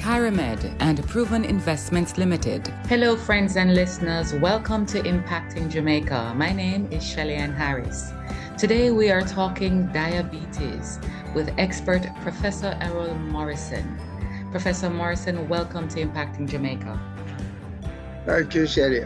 Kyramed, and Proven Investments Limited. Hello, friends and listeners. Welcome to Impacting Jamaica. My name is Shelly Ann Harris. Today we are talking diabetes with expert Professor Errol Morrison. Professor Morrison, welcome to Impacting Jamaica. Thank you, Shelly.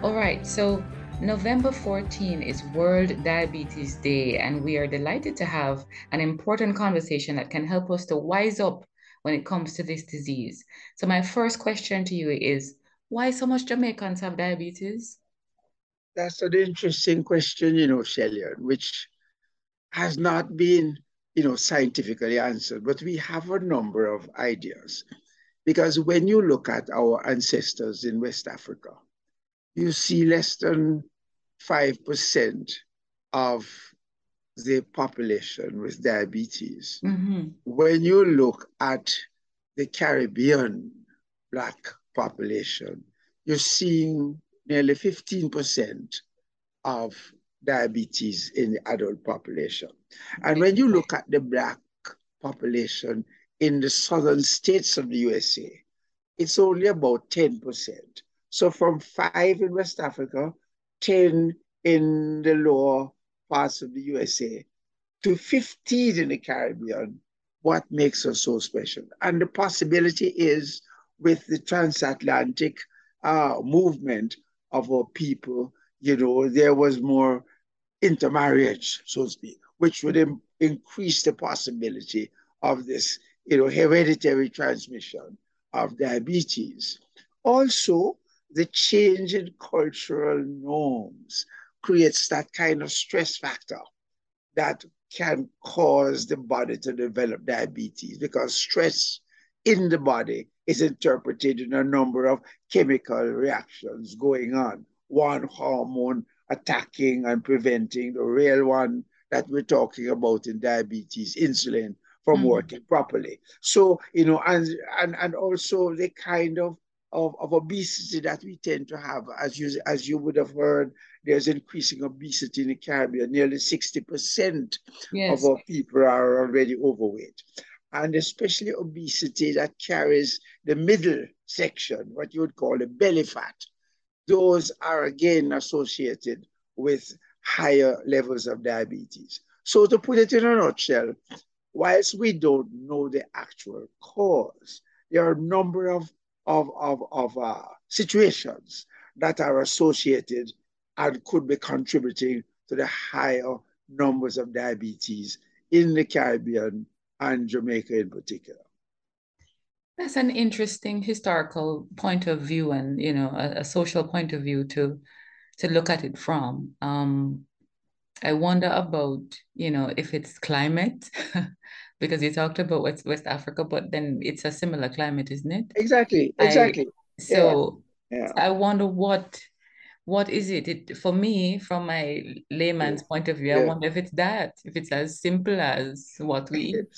All right, so November 14 is World Diabetes Day, and we are delighted to have an important conversation that can help us to wise up when it comes to this disease. So my first question to you is, why so much Jamaicans have diabetes? That's an interesting question, you know, Shelian, which has not been, you know, scientifically answered, but we have a number of ideas. Because when you look at our ancestors in West Africa, you see less than 5% of the population with diabetes. Mm-hmm. When you look at the Caribbean Black population, you're seeing nearly 15% of diabetes in the adult population. And when you look at the Black population in the southern states of the USA, it's only about 10%. So from five in West Africa, 10 in the lower parts of the USA to 15 in the Caribbean, what makes us so special? And the possibility is with the transatlantic uh, movement of our people, you know, there was more intermarriage, so to speak, which would Im- increase the possibility of this, you know, hereditary transmission of diabetes. Also, the change in cultural norms creates that kind of stress factor that can cause the body to develop diabetes because stress in the body is interpreted in a number of chemical reactions going on. One hormone attacking and preventing the real one that we're talking about in diabetes, insulin, from mm-hmm. working properly. So, you know, and, and and also the kind of, of, of obesity that we tend to have, as you as you would have heard there's increasing obesity in the Caribbean. Nearly 60% yes. of our people are already overweight. And especially obesity that carries the middle section, what you would call the belly fat. Those are again associated with higher levels of diabetes. So to put it in a nutshell, whilst we don't know the actual cause, there are a number of, of, of, of uh, situations that are associated and could be contributing to the higher numbers of diabetes in the Caribbean and Jamaica in particular. That's an interesting historical point of view and you know a, a social point of view to to look at it from. Um, I wonder about you know if it's climate because you talked about West West Africa, but then it's a similar climate, isn't it? Exactly, exactly. I, so yeah. Yeah. I wonder what what is it? it for me, from my layman's yeah. point of view. I wonder if it's that, if it's as simple as what we eat.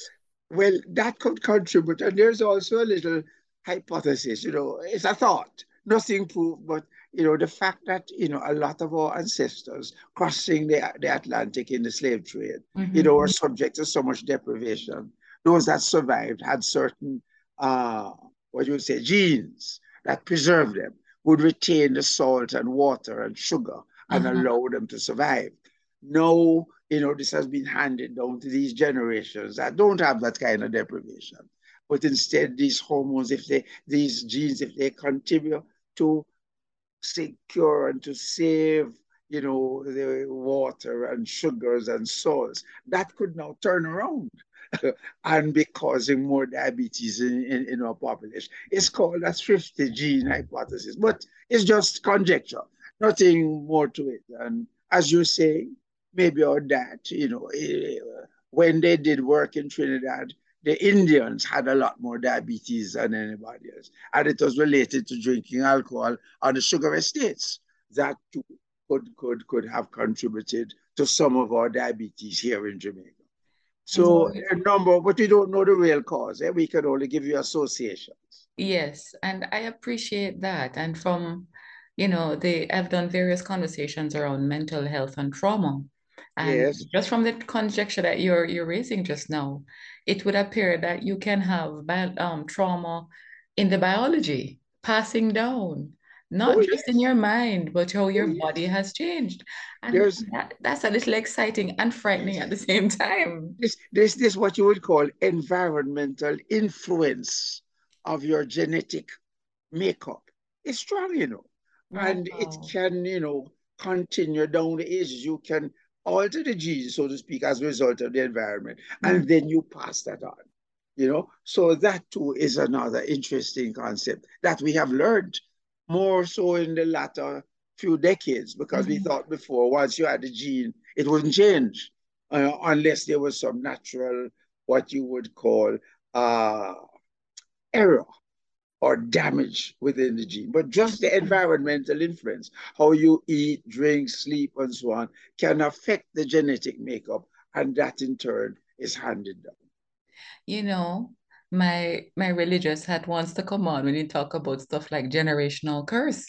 Well, that could contribute. And there's also a little hypothesis, you know, it's a thought, nothing proved, but you know, the fact that, you know, a lot of our ancestors crossing the, the Atlantic in the slave trade, mm-hmm. you know, were subject to so much deprivation. Those that survived had certain, uh, what you would say, genes that preserved them would retain the salt and water and sugar and mm-hmm. allow them to survive. No, you know, this has been handed down to these generations that don't have that kind of deprivation. But instead, these hormones, if they, these genes, if they continue to secure and to save, you know, the water and sugars and salts, that could now turn around and be causing more diabetes in, in, in, our population. It's called a thrifty gene hypothesis, but it's just conjecture, nothing more to it. And as you say, maybe our dad, you know, eh, when they did work in Trinidad, the Indians had a lot more diabetes than anybody else. And it was related to drinking alcohol on the sugar estates that too could, could, could have contributed to some of our diabetes here in Jamaica. So a number, but we don't know the real cause. Eh? We can only give you associations. Yes, and I appreciate that. And from, you know, they have done various conversations around mental health and trauma. And yes. just from the conjecture that you're you're raising just now, it would appear that you can have um, trauma in the biology passing down, not oh, just yes. in your mind, but how your oh, body yes. has changed. And There's, that, that's a little exciting and frightening at the same time. This, this, this what you would call environmental influence of your genetic makeup. It's strong, you know, wow. and it can, you know, continue down the ages. You can alter the genes, so to speak, as a result of the environment, mm. and then you pass that on. You know, so that too is another interesting concept that we have learned more so in the latter few decades because mm-hmm. we thought before once you had the gene, it wouldn't change uh, unless there was some natural, what you would call uh, error or damage within the gene, but just the environmental influence, how you eat, drink, sleep, and so on, can affect the genetic makeup, and that in turn is handed down. You know, my my religious hat wants to come on when you talk about stuff like generational curse.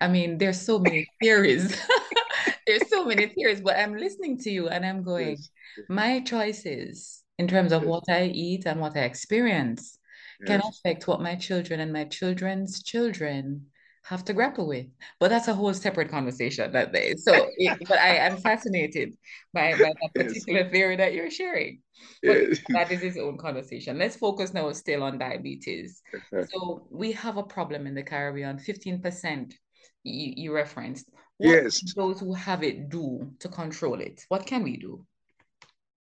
I mean, there's so many theories. there's so many theories, but I'm listening to you and I'm going, yes. my choices in terms of yes. what I eat and what I experience can affect what my children and my children's children have to grapple with. But that's a whole separate conversation that day. So, it, but I am fascinated by, by that particular yes. theory that you're sharing. But yes. that is his own conversation. Let's focus now still on diabetes. So we have a problem in the Caribbean. 15% you, you referenced. What yes. those who have it do to control it? What can we do?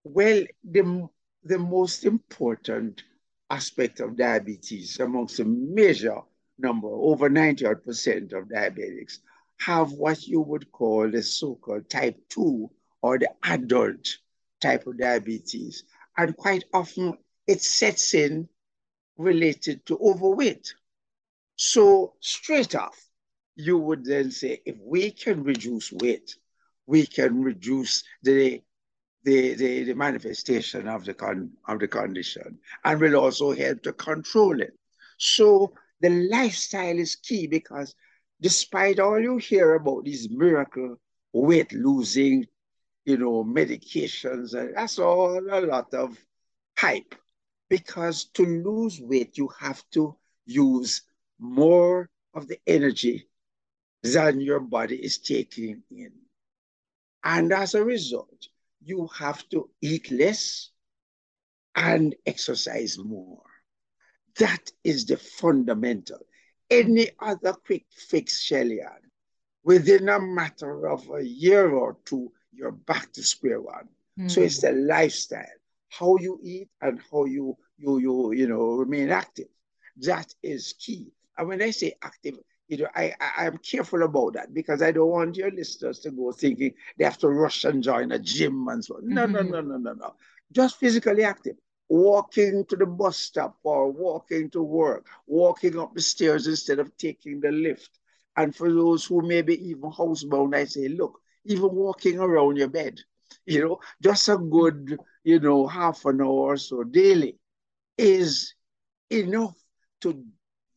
Well, the, the most important aspect of diabetes amongst a major number, over ninety odd percent of diabetics, have what you would call the so-called type 2 or the adult type of diabetes. And quite often it sets in related to overweight. So straight off, you would then say, if we can reduce weight, we can reduce the the, the, the manifestation of the, con, of the condition and will also help to control it. So the lifestyle is key because despite all you hear about these miracle weight losing, you know, medications, and that's all a lot of hype. Because to lose weight, you have to use more of the energy than your body is taking in. And as a result, you have to eat less and exercise more. That is the fundamental. Any other quick fix, Shellyan, within a matter of a year or two, you're back to square one. Mm. So it's the lifestyle, how you eat and how you you you you know remain active. That is key. And when I say active, you know, I, I am careful about that because I don't want your listeners to go thinking they have to rush and join a gym and so on. No, mm-hmm. no, no, no, no, no. Just physically active. Walking to the bus stop or walking to work, walking up the stairs instead of taking the lift. And for those who may be even housebound, I say, look, even walking around your bed, you know, just a good, you know, half an hour or so daily is enough to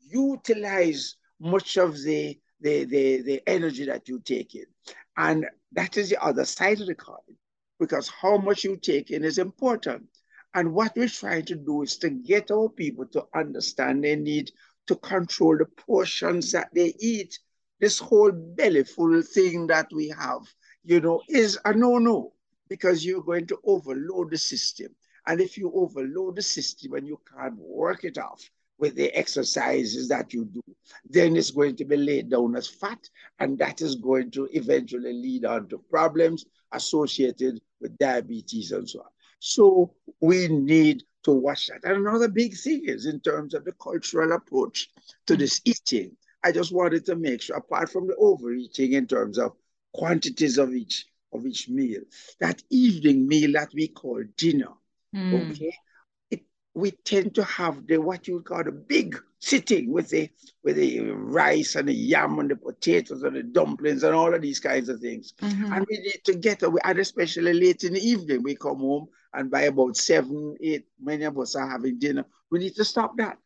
utilize much of the, the, the, the energy that you take in. And that is the other side of the coin, because how much you take in is important. And what we're trying to do is to get our people to understand they need to control the portions that they eat. This whole bellyful thing that we have, you know, is a no-no because you're going to overload the system. And if you overload the system and you can't work it off, with the exercises that you do, then it's going to be laid down as fat, and that is going to eventually lead on to problems associated with diabetes and so on. So we need to watch that. And another big thing is in terms of the cultural approach to this eating. I just wanted to make sure, apart from the overeating in terms of quantities of each of each meal, that evening meal that we call dinner, mm. okay, we tend to have the what you would call the big sitting with the with the rice and the yam and the potatoes and the dumplings and all of these kinds of things. Mm-hmm. And we need to get away, and especially late in the evening, we come home and by about seven, eight, many of us are having dinner. We need to stop that.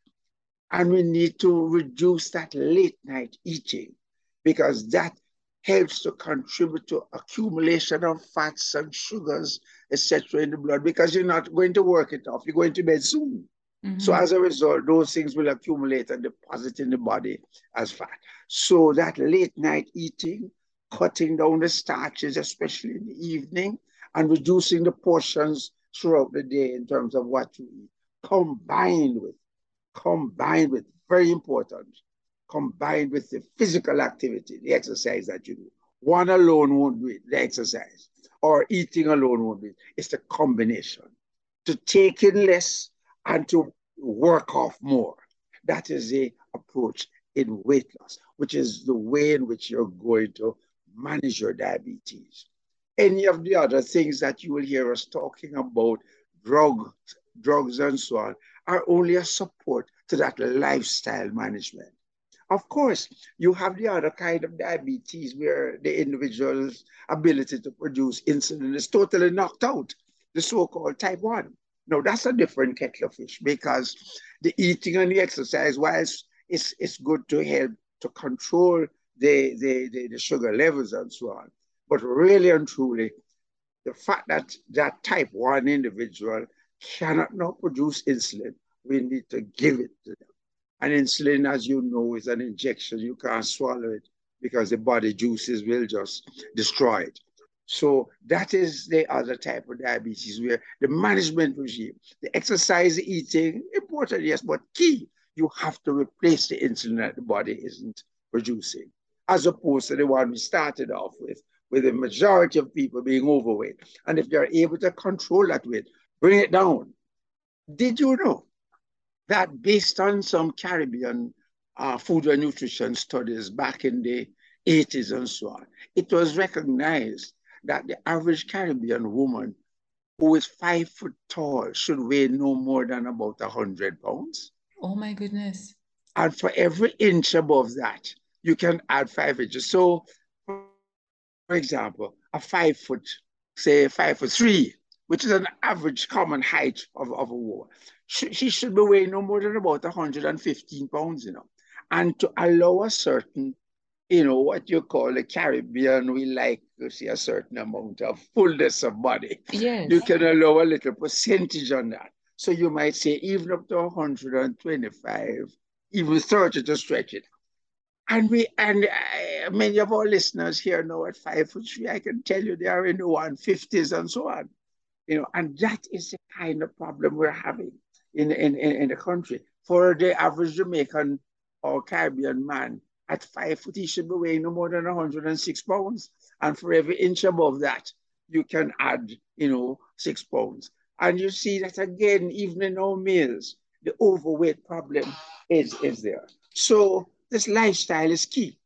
And we need to reduce that late night eating because that helps to contribute to accumulation of fats and sugars, etc., in the blood because you're not going to work it off. You're going to bed soon. Mm-hmm. So as a result, those things will accumulate and deposit in the body as fat. So that late night eating, cutting down the starches, especially in the evening, and reducing the portions throughout the day in terms of what you eat, combined with, combined with, very important, combined with the physical activity, the exercise that you do. One alone won't do it, the exercise, or eating alone won't do it. It's the combination. To take in less and to work off more. That is the approach in weight loss, which is the way in which you're going to manage your diabetes. Any of the other things that you will hear us talking about, drugs, drugs and so on, are only a support to that lifestyle management. Of course, you have the other kind of diabetes where the individual's ability to produce insulin is totally knocked out, the so-called type 1. Now, that's a different kettle of fish because the eating and the exercise, whilst it's, it's good to help to control the, the, the, the sugar levels and so on, but really and truly, the fact that that type 1 individual cannot now produce insulin, we need to give it to them. And insulin, as you know, is an injection. You can't swallow it because the body juices will just destroy it. So that is the other type of diabetes where the management regime, the exercise, eating, important, yes, but key, you have to replace the insulin that the body isn't producing, as opposed to the one we started off with, with the majority of people being overweight. And if they're able to control that weight, bring it down. Did you know that based on some Caribbean uh, food and nutrition studies back in the 80s and so on, it was recognized that the average Caribbean woman who is five foot tall should weigh no more than about 100 pounds. Oh my goodness. And for every inch above that, you can add five inches. So, for example, a five foot, say five foot three, which is an average common height of, of a woman, she should be weighing no more than about 115 pounds, you know. And to allow a certain, you know, what you call the Caribbean, we like to see a certain amount of fullness of body. Yes. You can allow a little percentage on that. So you might say even up to 125, even 30 to stretch it. And we and uh, many of our listeners here know at five foot three, I can tell you they are in the 150s and so on. You know, and that is the kind of problem we're having in, in, in the country. For the average Jamaican or Caribbean man, at five foot, he should be weighing no more than 106 pounds. And for every inch above that, you can add, you know, six pounds. And you see that again, even in our males, the overweight problem is, is there. So this lifestyle is key.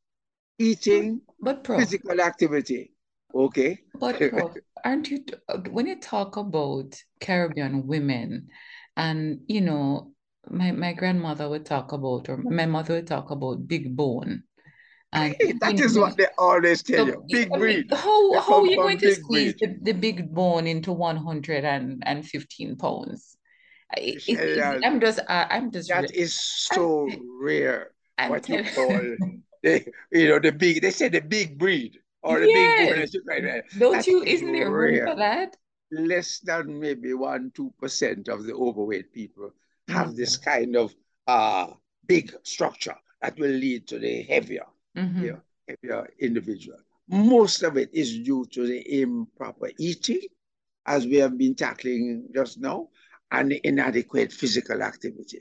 Eating, but pro, physical activity. Okay. But aren't you, when you talk about Caribbean women, and, you know, my, my grandmother would talk about, or my mother would talk about big bone. And that is know, what they always tell so, you. Big breed. How, how are you going to squeeze the, the, big bone into 115 pounds? It, it, I'm just, uh, I'm just. That is so I'm, rare. I'm what you call, the, you know, the big. They say the big breed or the yes. big bone. Right Don't That's you? Isn't there room for that? less than maybe one, two percent of the overweight people have this kind of uh, big structure that will lead to the heavier, mm-hmm. you know, heavier individual. Most of it is due to the improper eating, as we have been tackling just now, and inadequate physical activity.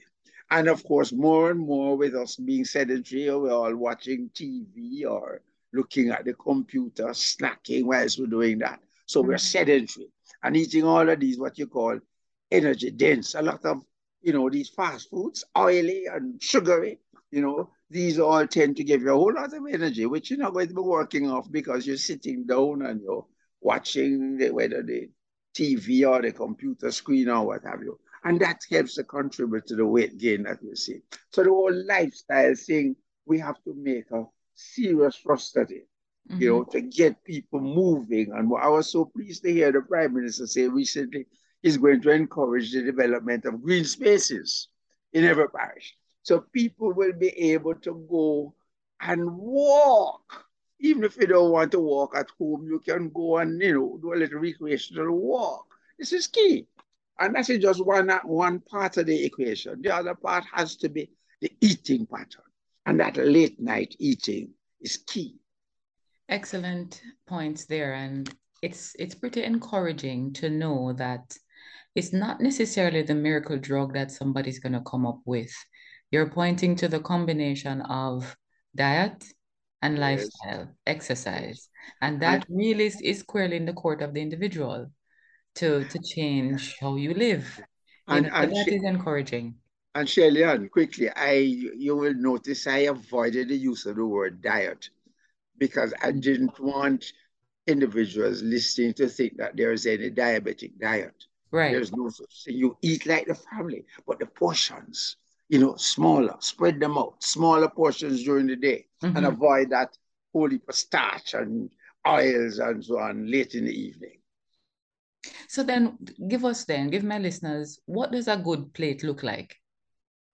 And of course, more and more with us being sedentary, we're all watching TV or looking at the computer, snacking whilst we're doing that. So mm-hmm. we're sedentary and eating all of these, what you call energy dense, a lot of, you know, these fast foods, oily and sugary, you know, these all tend to give you a whole lot of energy, which you're not going to be working off because you're sitting down and you're watching the, whether the TV or the computer screen or what have you. And that helps to contribute to the weight gain that we see. So the whole lifestyle thing, we have to make a serious at mm-hmm. you know, to get people moving. And I was so pleased to hear the Prime Minister say recently he's going to encourage the development of green spaces in every parish. So people will be able to go and walk. Even if you don't want to walk at home, you can go and you know do a little recreational walk. This is key. And that is just one, one part of the equation. The other part has to be the eating pattern. And that late night eating is key. Excellent points there. And it's it's pretty encouraging to know that it's not necessarily the miracle drug that somebody's gonna come up with. You're pointing to the combination of diet and lifestyle, yes. exercise. And that and, really is, is squarely in the court of the individual to to change how you live. You and, know, and that she, is encouraging. And Shelly, quickly, I you will notice I avoided the use of the word diet because I didn't want individuals listening to think that there is any diabetic diet. Right. There's no such thing. You eat like the family, but the portions, you know, smaller, spread them out, smaller portions during the day, mm-hmm. and avoid that holy starch and oils and so on late in the evening. So then give us then, give my listeners, what does a good plate look like?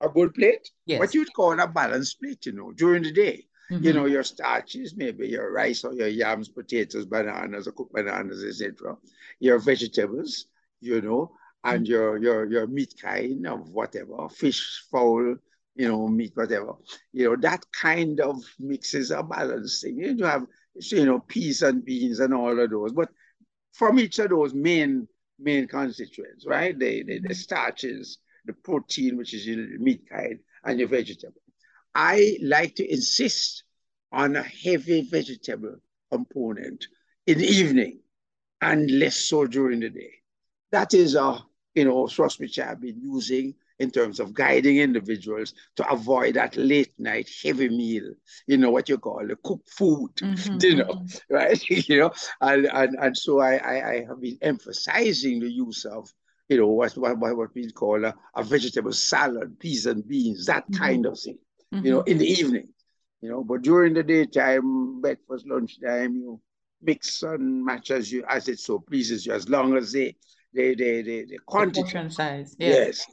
A good plate? Yes. What you'd call a balanced plate, you know, during the day. Mm-hmm. You know, your starches, maybe your rice or your yams, potatoes, bananas, or cooked bananas, etc. Your vegetables, you know, and mm-hmm. your your your meat kind of whatever, fish, fowl, you know, meat, whatever. You know, that kind of mixes a balanced thing. You have, you know, peas and beans and all of those. But from each of those main main constituents, right? The, the, the starches, the protein, which is your meat kind, and your vegetable. I like to insist on a heavy vegetable component in the evening and less so during the day. That is a you know source which I've been using in terms of guiding individuals to avoid that late night heavy meal, you know, what you call the cooked food mm-hmm. dinner, mm-hmm. right? you know, and, and, and so I, I, I, have been emphasizing the use of, you know, what, what, what we call a, a vegetable salad, peas and beans, that mm-hmm. kind of thing, mm-hmm. you know, in the evening, you know, but during the daytime, breakfast, lunchtime, you mix and match as you as it so pleases you, as long as they the the the, the quantity the size. Yeah. Yes,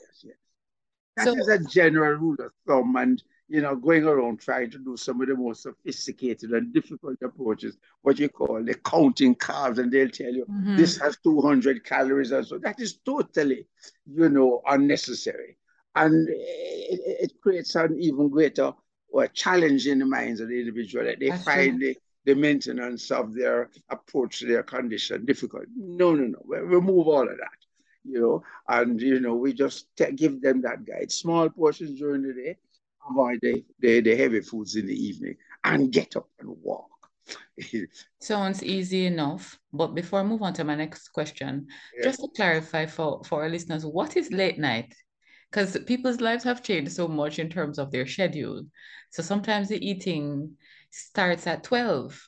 that so, is a general rule of thumb, and you know, going around trying to do some of the most sophisticated and difficult approaches, what you call the counting carbs, and they'll tell you mm-hmm. this has 200 calories and so. That is totally, you know, unnecessary. And it, it creates an even greater or challenge in the minds of the individual that they That's find the, the maintenance of their approach to their condition difficult. No, no, no. We remove all of that you know, and you know, we just give them that guide. Small portions during the day, avoid the, the, the heavy foods in the evening, and get up and walk. Sounds easy enough. But before I move on to my next question, yeah. just to clarify for, for our listeners, what is late night? Because people's lives have changed so much in terms of their schedule. So sometimes the eating starts at 12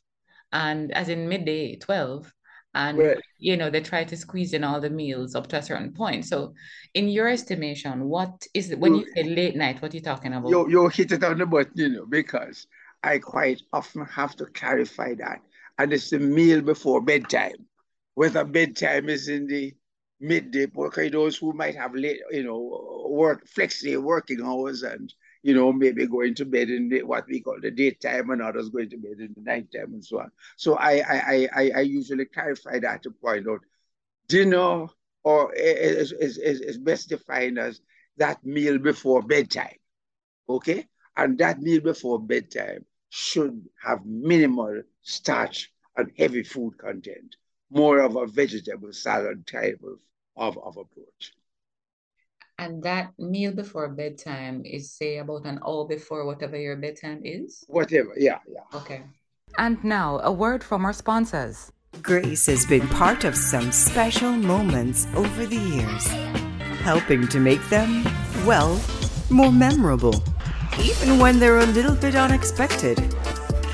and as in midday 12 and right. you know they try to squeeze in all the meals up to a certain point. So in your estimation what is it when you, say late night what are you talking about? You, you hit it on the button you know because i quite often have to clarify that. And it's the meal before bedtime. Whether bedtime is in the midday because those who might have late you know work flexi working hours and you know, maybe going to bed in what we call the daytime and others going to bed in the nighttime and so on. So I, I, I, I usually clarify that to point out dinner or is, is, is, is best defined as that meal before bedtime. Okay? And that meal before bedtime should have minimal starch and heavy food content, more of a vegetable salad type of, of, of approach. And that meal before bedtime is, say, about an hour before whatever your bedtime is? Whatever, yeah, yeah. Okay. And now, a word from our sponsors. Grace has been part of some special moments over the years, helping to make them, well, more memorable, even when they're a little bit unexpected.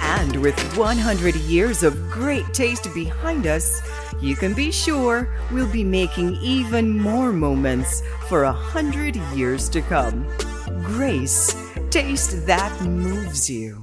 And with 100 years of great taste behind us, you can be sure we'll be making even more moments for a hundred years to come. Grace, taste that moves you.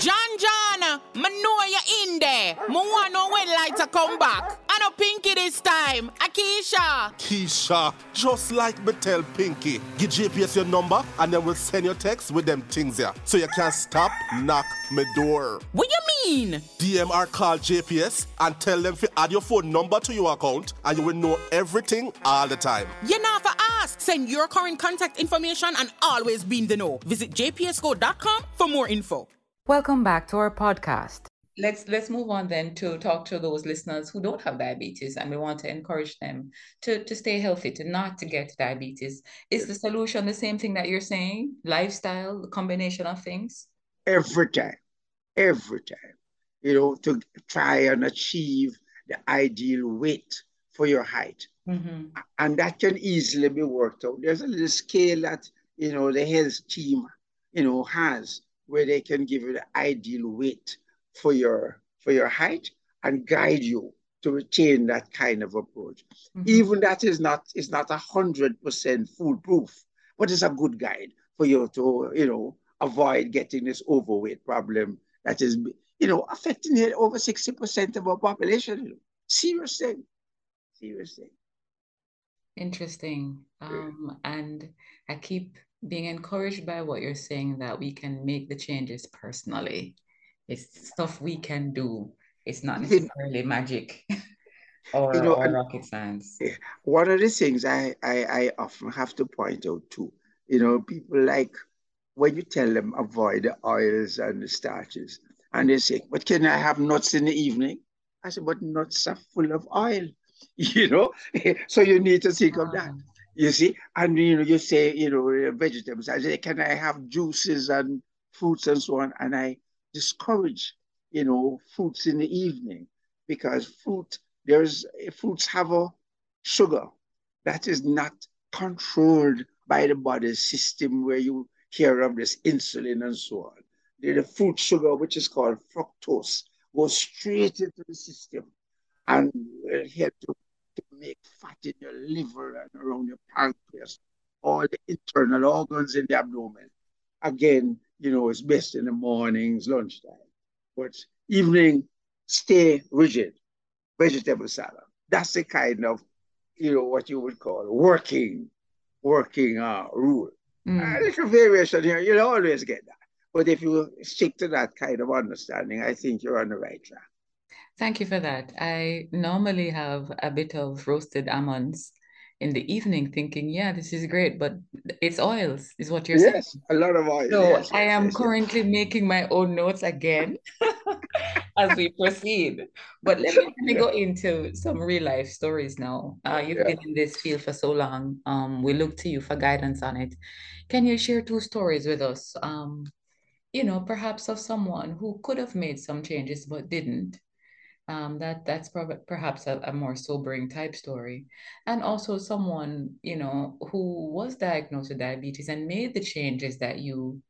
John John, me know you're in there. Me want are come back. I Pinky this time. Akisha. Keisha, just like me tell Pinky, give JPS your number and then we'll send your text with them things here. So you can stop, knock me door. What you mean? DM or call JPS and tell them to add your phone number to your account and you will know everything all the time. You never ask. Send your current contact information and always be in the know. Visit jpsco.com for more info. Welcome back to our podcast. Let's let's move on then to talk to those listeners who don't have diabetes and we want to encourage them to to stay healthy, to not to get diabetes. Is the solution the same thing that you're saying? Lifestyle, the combination of things? Every time, every time, you know, to try and achieve the ideal weight for your height. Mm-hmm. And that can easily be worked out. There's a little scale that, you know, the health team, you know, has where they can give you the ideal weight for your for your height and guide you to retain that kind of approach. Mm-hmm. Even that is not is not a hundred percent foolproof, but it's a good guide for you to you know avoid getting this overweight problem that is you know affecting over sixty percent of our population. You know. Serious thing, serious thing. Interesting. Um, and I keep being encouraged by what you're saying that we can make the changes personally. It's stuff we can do. It's not necessarily magic or, You know, or rocket science. One of the things I, I, I often have to point out too, you know, people like when you tell them avoid the oils and the starches, and they say, but can I have nuts in the evening? I said, but nuts are full of oil, you know, so you need to think of that. Um, You see, and you know, you say, you know, vegetables. I say, can I have juices and fruits and so on? And I discourage, you know, fruits in the evening because fruit, there's fruits have a sugar that is not controlled by the body system where you hear of this insulin and so on. The, the fruit sugar, which is called fructose, goes straight into the system and will help to to make fat in your liver and around your pancreas, all the internal organs in the abdomen. Again, you know, it's best in the mornings, lunchtime. But evening, stay rigid. Vegetable salad. That's the kind of, you know, what you would call working, working uh, rule. mm. A little variation here, you'll always get that. But if you stick to that kind of understanding, I think you're on the right track. Thank you for that. I normally have a bit of roasted almonds in the evening thinking, yeah, this is great, but it's oils, is what you're saying. Yes, a lot of oil. So yes, I am yes, yes. currently making my own notes again as we proceed. But let me, let me go into some real life stories now. Uh, you've Yeah. been in this field for so long. Um, we look to you for guidance on it. Can you share two stories with us? Um, you know, perhaps of someone who could have made some changes but didn't. Um, that that's prob- perhaps a, a more sobering type story, and also someone you know who was diagnosed with diabetes and made the changes that you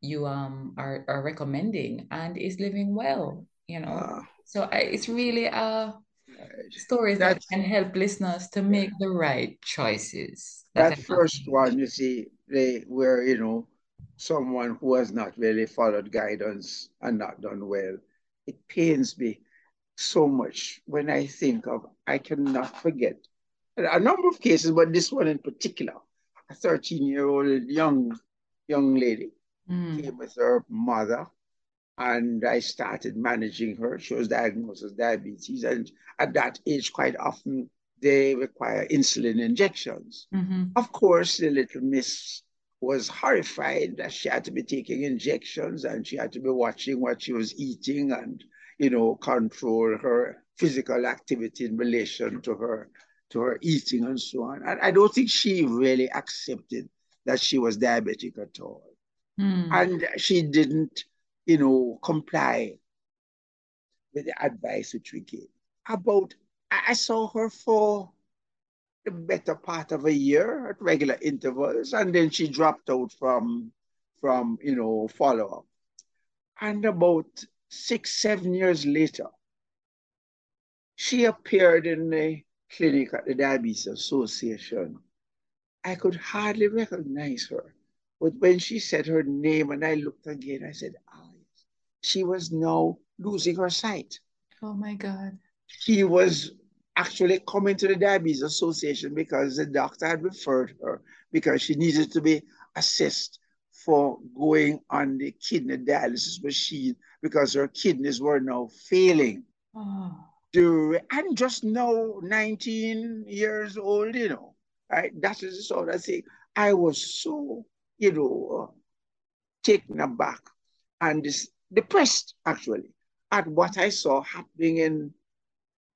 you um are are recommending and is living well. You know, Ah, so I, it's really uh stories that can help listeners to make the right choices. that that first one, you see, they were, you know, someone who has not really followed guidance and not done well. It pains me so much when I think of, I cannot forget a number of cases, but this one in particular, a 13 year old young, young lady Mm, came with her mother and I started managing her. She was diagnosed with diabetes, and at that age, quite often they require insulin injections. mhm, Of course, the little miss was horrified that she had to be taking injections and she had to be watching what she was eating and, you know, control her physical activity in relation to her to her eating and so on. And I don't think she really accepted that she was diabetic at all. Mm. And she didn't, you know, comply with the advice which we gave. About, I saw her for the better part of a year at regular intervals, and then she dropped out from, from you know, follow-up. And about six, seven years later, she appeared in the clinic at the Diabetes Association. I could hardly recognize her. But when she said her name and I looked again, I said, oh, yes. She was now losing her sight. Oh my God. She was actually coming to the Diabetes Association because the doctor had referred her because she needed to be assessed for going on the kidney dialysis machine because her kidneys were now failing. Oh. I'm just now 19 years old, you know. Right? That is the sort of thing. I was so, you know, uh, taken aback and depressed actually at what I saw happening in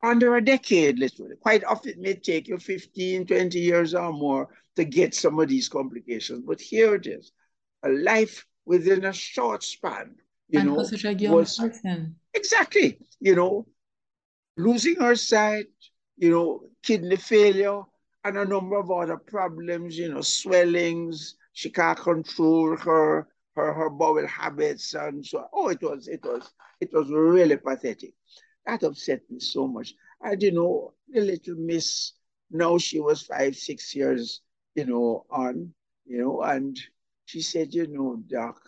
under a decade, literally. Quite often it may take you 15, 20 years or more to get some of these complications. But here it is, a life within a short span. You and know, such a young was, person. Exactly. You know, losing her sight, you know, kidney failure, and a number of other problems, you know, swellings. She can't control her her her bowel habits and so. Oh, it was it was it was really pathetic. That upset me so much. And you know, the little miss, now she was five, six years, you know, on, you know, and she said, you know, Doc,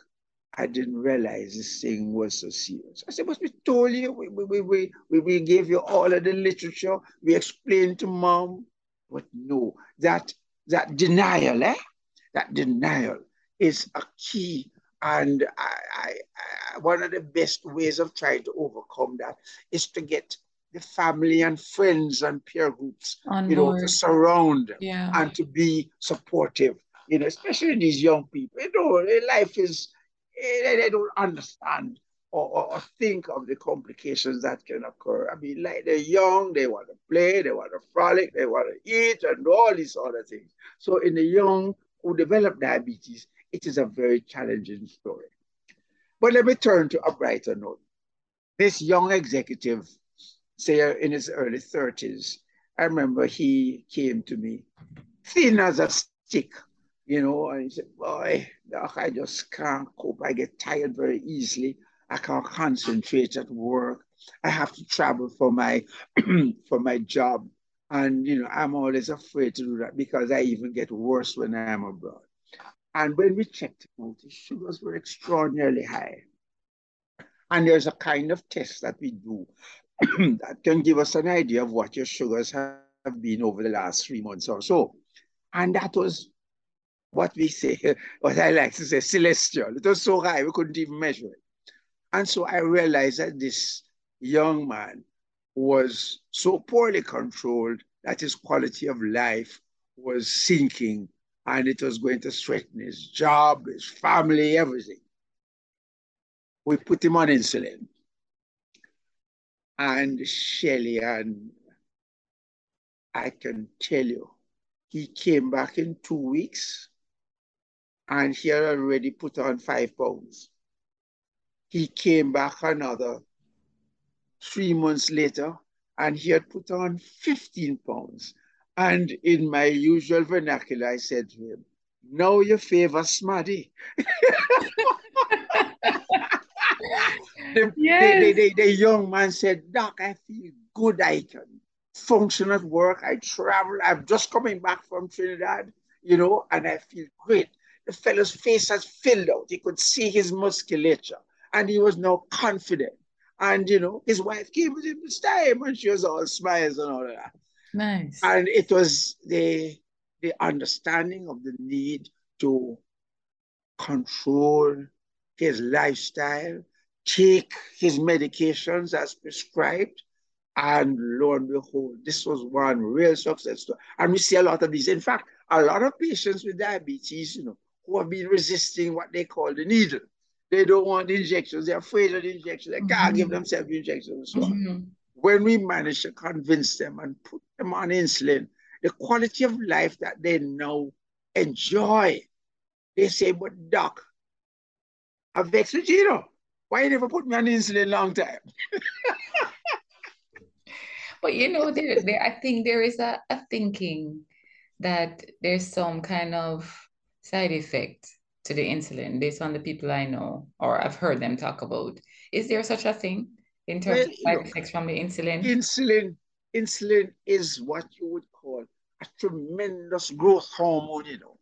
I didn't realize this thing was so serious. I said, but we told you, we, we, we, we, we gave you all of the literature, we explained to mom. But no, that that denial, eh? That denial is a key and I, I, I, one of the best ways of trying to overcome that is to get the family and friends and peer groups, On you board. know, to surround yeah. and to be supportive. You know, especially these young people. You know, life is they don't understand or, or, or, think of the complications that can occur. I mean, like they're young, they want to play, they want to frolic, they want to eat, and all these other things. So, in the young who develop diabetes, it is a very challenging story. But let me turn to a brighter note. This young executive, say uh, in his early 30s, I remember he came to me, thin as a stick, you know, and he said, Boy, I just can't cope. I get tired very easily. I can't concentrate at work. I have to travel for my for my job. And you know, I'm always afraid to do that because I even get worse when I am abroad. And when we checked it out, the sugars were extraordinarily high. And there's a kind of test that we do that can give us an idea of what your sugars have been over the last three months or so. And that was what we say, what I like to say, celestial. It was so high, we couldn't even measure it. And so I realized that this young man was so poorly controlled that his quality of life was sinking and it was going to threaten his job, his family, everything. We put him on insulin. And Shelly, and I can tell you, he came back in two weeks and he had already put on five pounds. He came back another three months later and he had put on 15 pounds. And in my usual vernacular, I said to him, Now you favor Smarty. the, yes. the, the, the, young man said, Doc, I feel good. I can function at work. I travel. I'm just coming back from Trinidad, you know, and I feel great. The fellow's face has filled out. He could see his musculature and he was now confident. And, you know, his wife came with him this time and she was all smiles and all of that. Nice. And it was the the understanding of the need to control his lifestyle, take his medications as prescribed, and lo and behold, this was one real success story. And we see a lot of these. In fact, a lot of patients with diabetes, you know, who have been resisting what they call the needle. They don't want the injections. They're afraid of the injections. They can't mm-hmm. give themselves the injections. So mm-hmm. when we manage to convince them and put them on insulin, the quality of life that they now enjoy, they say, but doc, I've vexed with you know. Why you never put me on insulin long time? but you know, there, there, I think there is a, a thinking that there's some kind of side effect to the insulin based on the people I know or I've heard them talk about. Is there such a thing in terms well, of side effects from the insulin? Insulin, insulin is what you would call a tremendous growth hormone, you know.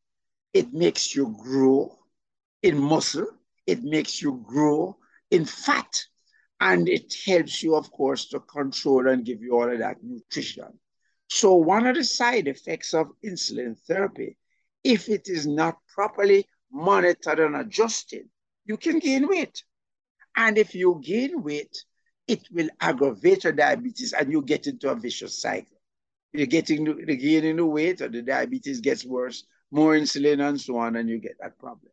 It makes you grow in muscle, it makes you grow in fat, and it helps you, of course, to control and give you all of that nutrition. So one of the side effects of insulin therapy, if it is not properly monitored and adjusted, you can gain weight. And if you gain weight, it will aggravate your diabetes and you get into a vicious cycle. You're getting the gaining the weight or the diabetes gets worse, more insulin and so on, and you get that problem.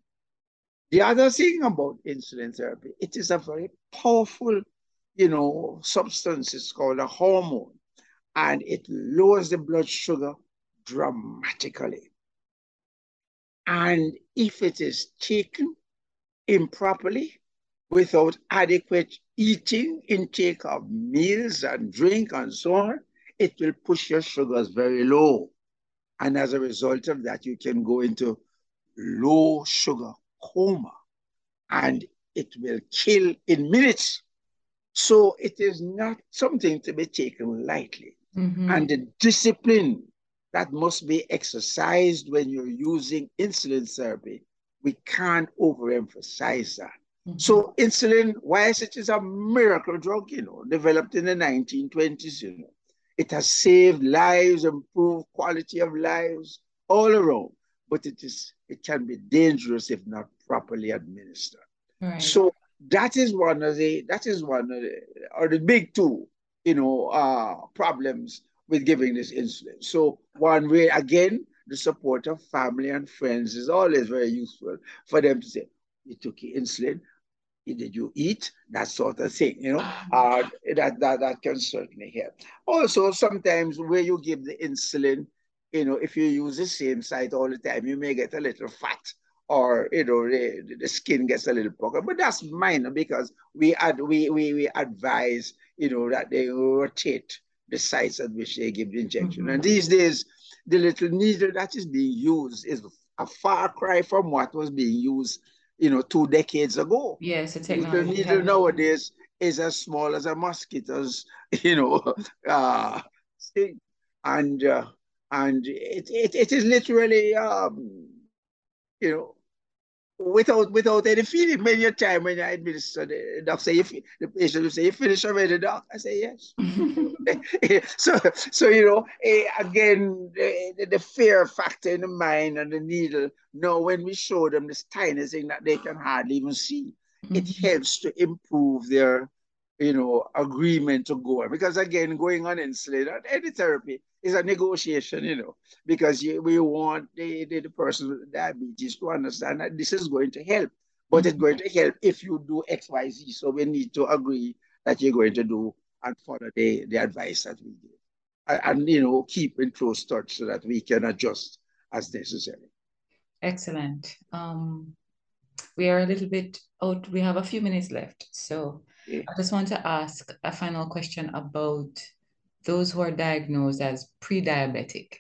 The other thing about insulin therapy, it is a very powerful, you know, substance. It's called a hormone, and it lowers the blood sugar dramatically. And if it is taken improperly, without adequate eating, intake of meals and drink and so on, it will push your sugars very low. And as a result of that, you can go into low sugar coma and it will kill in minutes. So it is not something to be taken lightly. Mm-hmm. And the discipline that must be exercised when you're using insulin therapy. We can't overemphasize that. Mm-hmm. So insulin, whilst it is a miracle drug, you know, developed in the 1920s, you know, it has saved lives, improved quality of lives all around, but it is it can be dangerous if not properly administered. Right. So that is one of the that is one of the or the big two, you know, uh, problems with giving this insulin. So one way, again, the support of family and friends is always very useful for them to say, you took your insulin, did you eat? That sort of thing, you know, uh, that, that, that can certainly help. Also, sometimes where you give the insulin, you know, if you use the same site all the time, you may get a little fat or, you know, the, the skin gets a little pucker, but that's minor because we, ad, we, we, we advise, you know, that they rotate the sites at which they give the injection. Mm-hmm. And these days, the little needle that is being used is a far cry from what was being used, you know, two decades ago. Yes, the technology. The needle nowadays is as small as a mosquito's, you know, uh. And uh, and it, it, it is literally, um, you know, without without any feeling. Many a time when I administer, the doctor say, if the patient will say, "You finish already, doc?" I say, "Yes." so so you know, eh, again, the, the, fear factor in the mind and the needle. No, when we show them this tiny thing that they can hardly even see, mm-hmm. it helps to improve their you know, agreement to go on. Because again, going on insulin, any therapy is a negotiation, you know, because you, we want the, the, the, person with diabetes to understand that this is going to help, but mm-hmm. it's going to help if you do X, Y, Z. So we need to agree that you're going to do and follow the, the advice that we give. And, and you know, keep in close touch so that we can adjust as necessary. Excellent. Um, we are a little bit out. We have a few minutes left. So I just want to ask a final question about those who are diagnosed as pre-diabetic.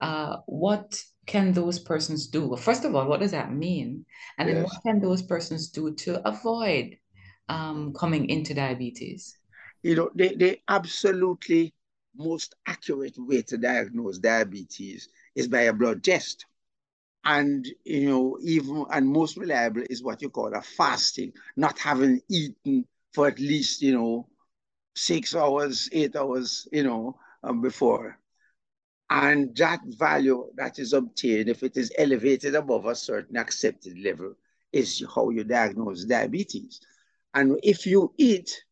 Uh, what can those persons do? First of all, what does that mean? And yes. then what can those persons do to avoid um, coming into diabetes? You know, the, the absolutely most accurate way to diagnose diabetes is by a blood test and you know even and most reliable is what you call a fasting not having eaten for at least, you know, six hours, eight hours, you know, um, before. And that value that is obtained, if it is elevated above a certain accepted level, is how you diagnose diabetes. And if you eat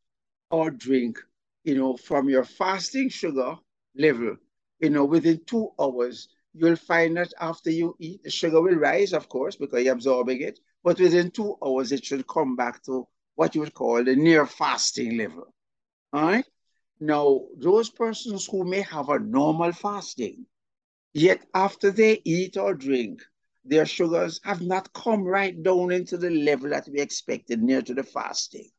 or drink, you know, from your fasting sugar level, you know, within two hours, you'll find that after you eat, the sugar will rise, of course, because you're absorbing it. But within two hours, it should come back to what you would call the near fasting level. All right. Now, those persons who may have a normal fasting, yet after they eat or drink, their sugars have not come right down into the level that we expected near to the fasting.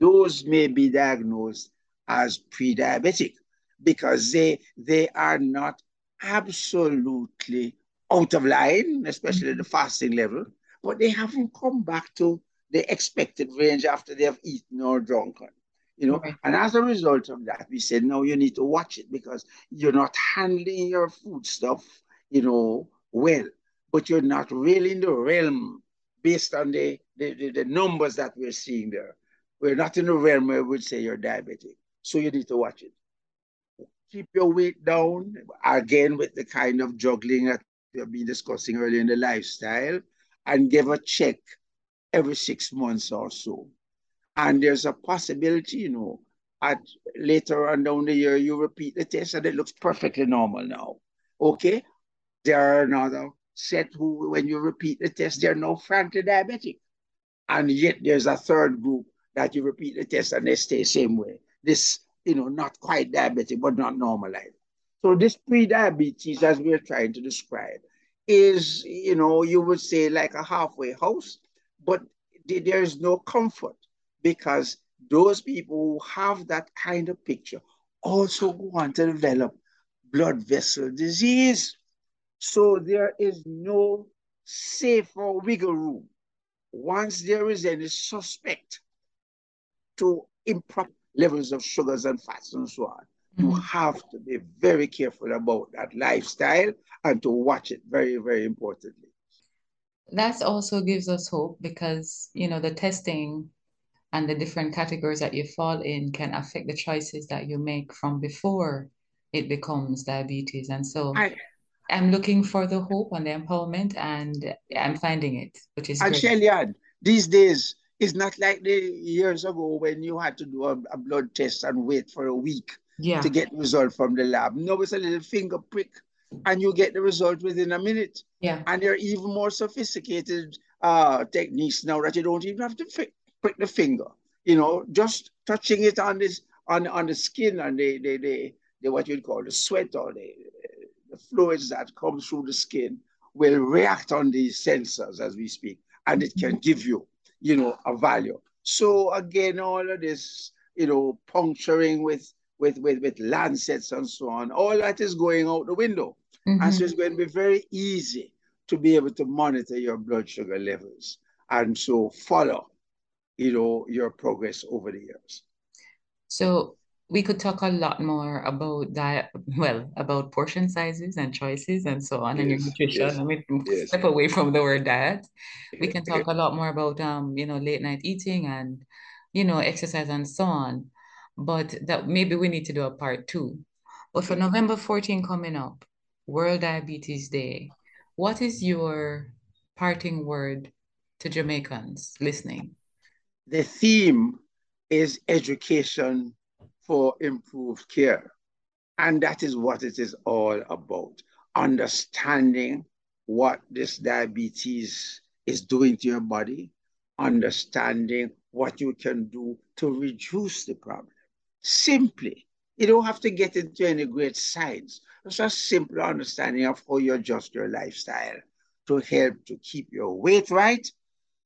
Those may be diagnosed as pre-diabetic because they they are not absolutely out of line, especially the fasting level, but they haven't come back to the expected range after they have eaten or drunken. You know, and as a result of that, we said, no, you need to watch it because you're not handling your food stuff, you know, well, but you're not really in the realm based on the, the, the, the numbers that we're seeing there. We're not in the realm where we would say you're diabetic. So you need to watch it keep your weight down, again, with the kind of juggling that we have been discussing earlier in the lifestyle, and give a check every six months or so. And there's a possibility, you know, at later on down the year, you repeat the test and it looks perfectly normal now. Okay? There are another set who, when you repeat the test, they're now frankly diabetic. And yet there's a third group that you repeat the test and they stay same way. This you know, not quite diabetic, but not normalized. So this pre-diabetes, as we're trying to describe, is, you know, you would say like a halfway house, but there's no comfort because those people who have that kind of picture also want to develop blood vessel disease. So there is no safe or wiggle room. Once there is any suspect to improper levels of sugars and fats and so on. Mm-hmm. You have to be very careful about that lifestyle and to watch it very, very importantly. That also gives us hope because, you know, the testing and the different categories that you fall in can affect the choices that you make from before it becomes diabetes. And so I, am looking for the hope and the empowerment and I'm finding it, which is and Shelley these days it's not like the years ago when you had to do a, a blood test and wait for a week yeah. to get the result from the lab. Now it's a little finger prick and you get the result within a minute. Yeah. And there are even more sophisticated uh, techniques now that you don't even have to prick the finger. You know, just touching it on this on on the skin and the the, the, the what you'd call the sweat or the, the fluids that come through the skin will react on these sensors as we speak, and it can give you you know, a value. So again, all of this, you know, puncturing with with with, with lancets and so on, all that is going out the window. Mm-hmm. And so it's going to be very easy to be able to monitor your blood sugar levels and so follow, you know, your progress over the years. So we could talk a lot more about that well about portion sizes and choices and so on yes, and your nutrition. yes, i mean yes. step away from the word diet. We can talk a lot more about um you know late night eating and you know exercise and so on but that maybe we need to do a part two. But for november 14 coming up world diabetes day what is your parting word to jamaicans listening the theme is education for improved care. And that is what it is all about understanding what this diabetes is doing to your body, understanding what you can do to reduce the problem. Simply, you don't have to get into any great science. It's a simple understanding of how you adjust your lifestyle to help to keep your weight right.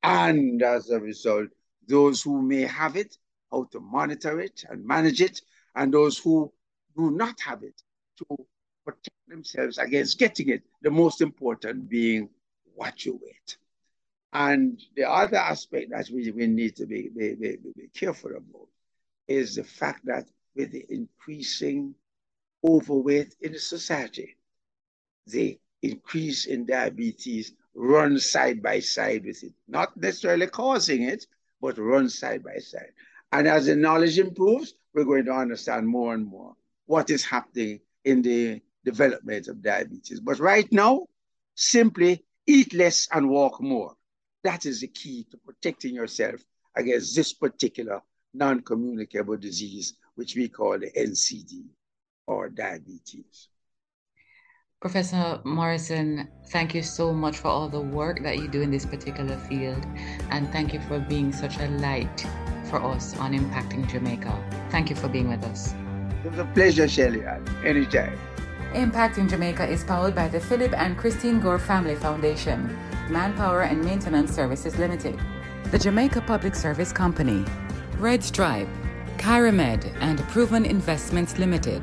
And as a result, those who may have it how to monitor it and manage it, and those who do not have it to protect themselves against getting it, the most important being what you eat. And the other aspect that we, we need to be, be, be, be careful about is the fact that with the increasing overweight in the society, the increase in diabetes runs side by side with it, not necessarily causing it, but run side by side. And as the knowledge improves, we're going to understand more and more what is happening in the development of diabetes. But right now, simply eat less and walk more. That is the key to protecting yourself against this particular non communicable disease, which we call the NCD or diabetes. Professor Morrison, thank you so much for all the work that you do in this particular field, and thank you for being such a light for us on impacting Jamaica. Thank you for being with us. It was a pleasure, Shelley. Anytime. Impacting Jamaica is powered by the Philip and Christine Gore Family Foundation, Manpower and Maintenance Services Limited, the Jamaica Public Service Company, Red Stripe, Kyramed, and Proven Investments Limited.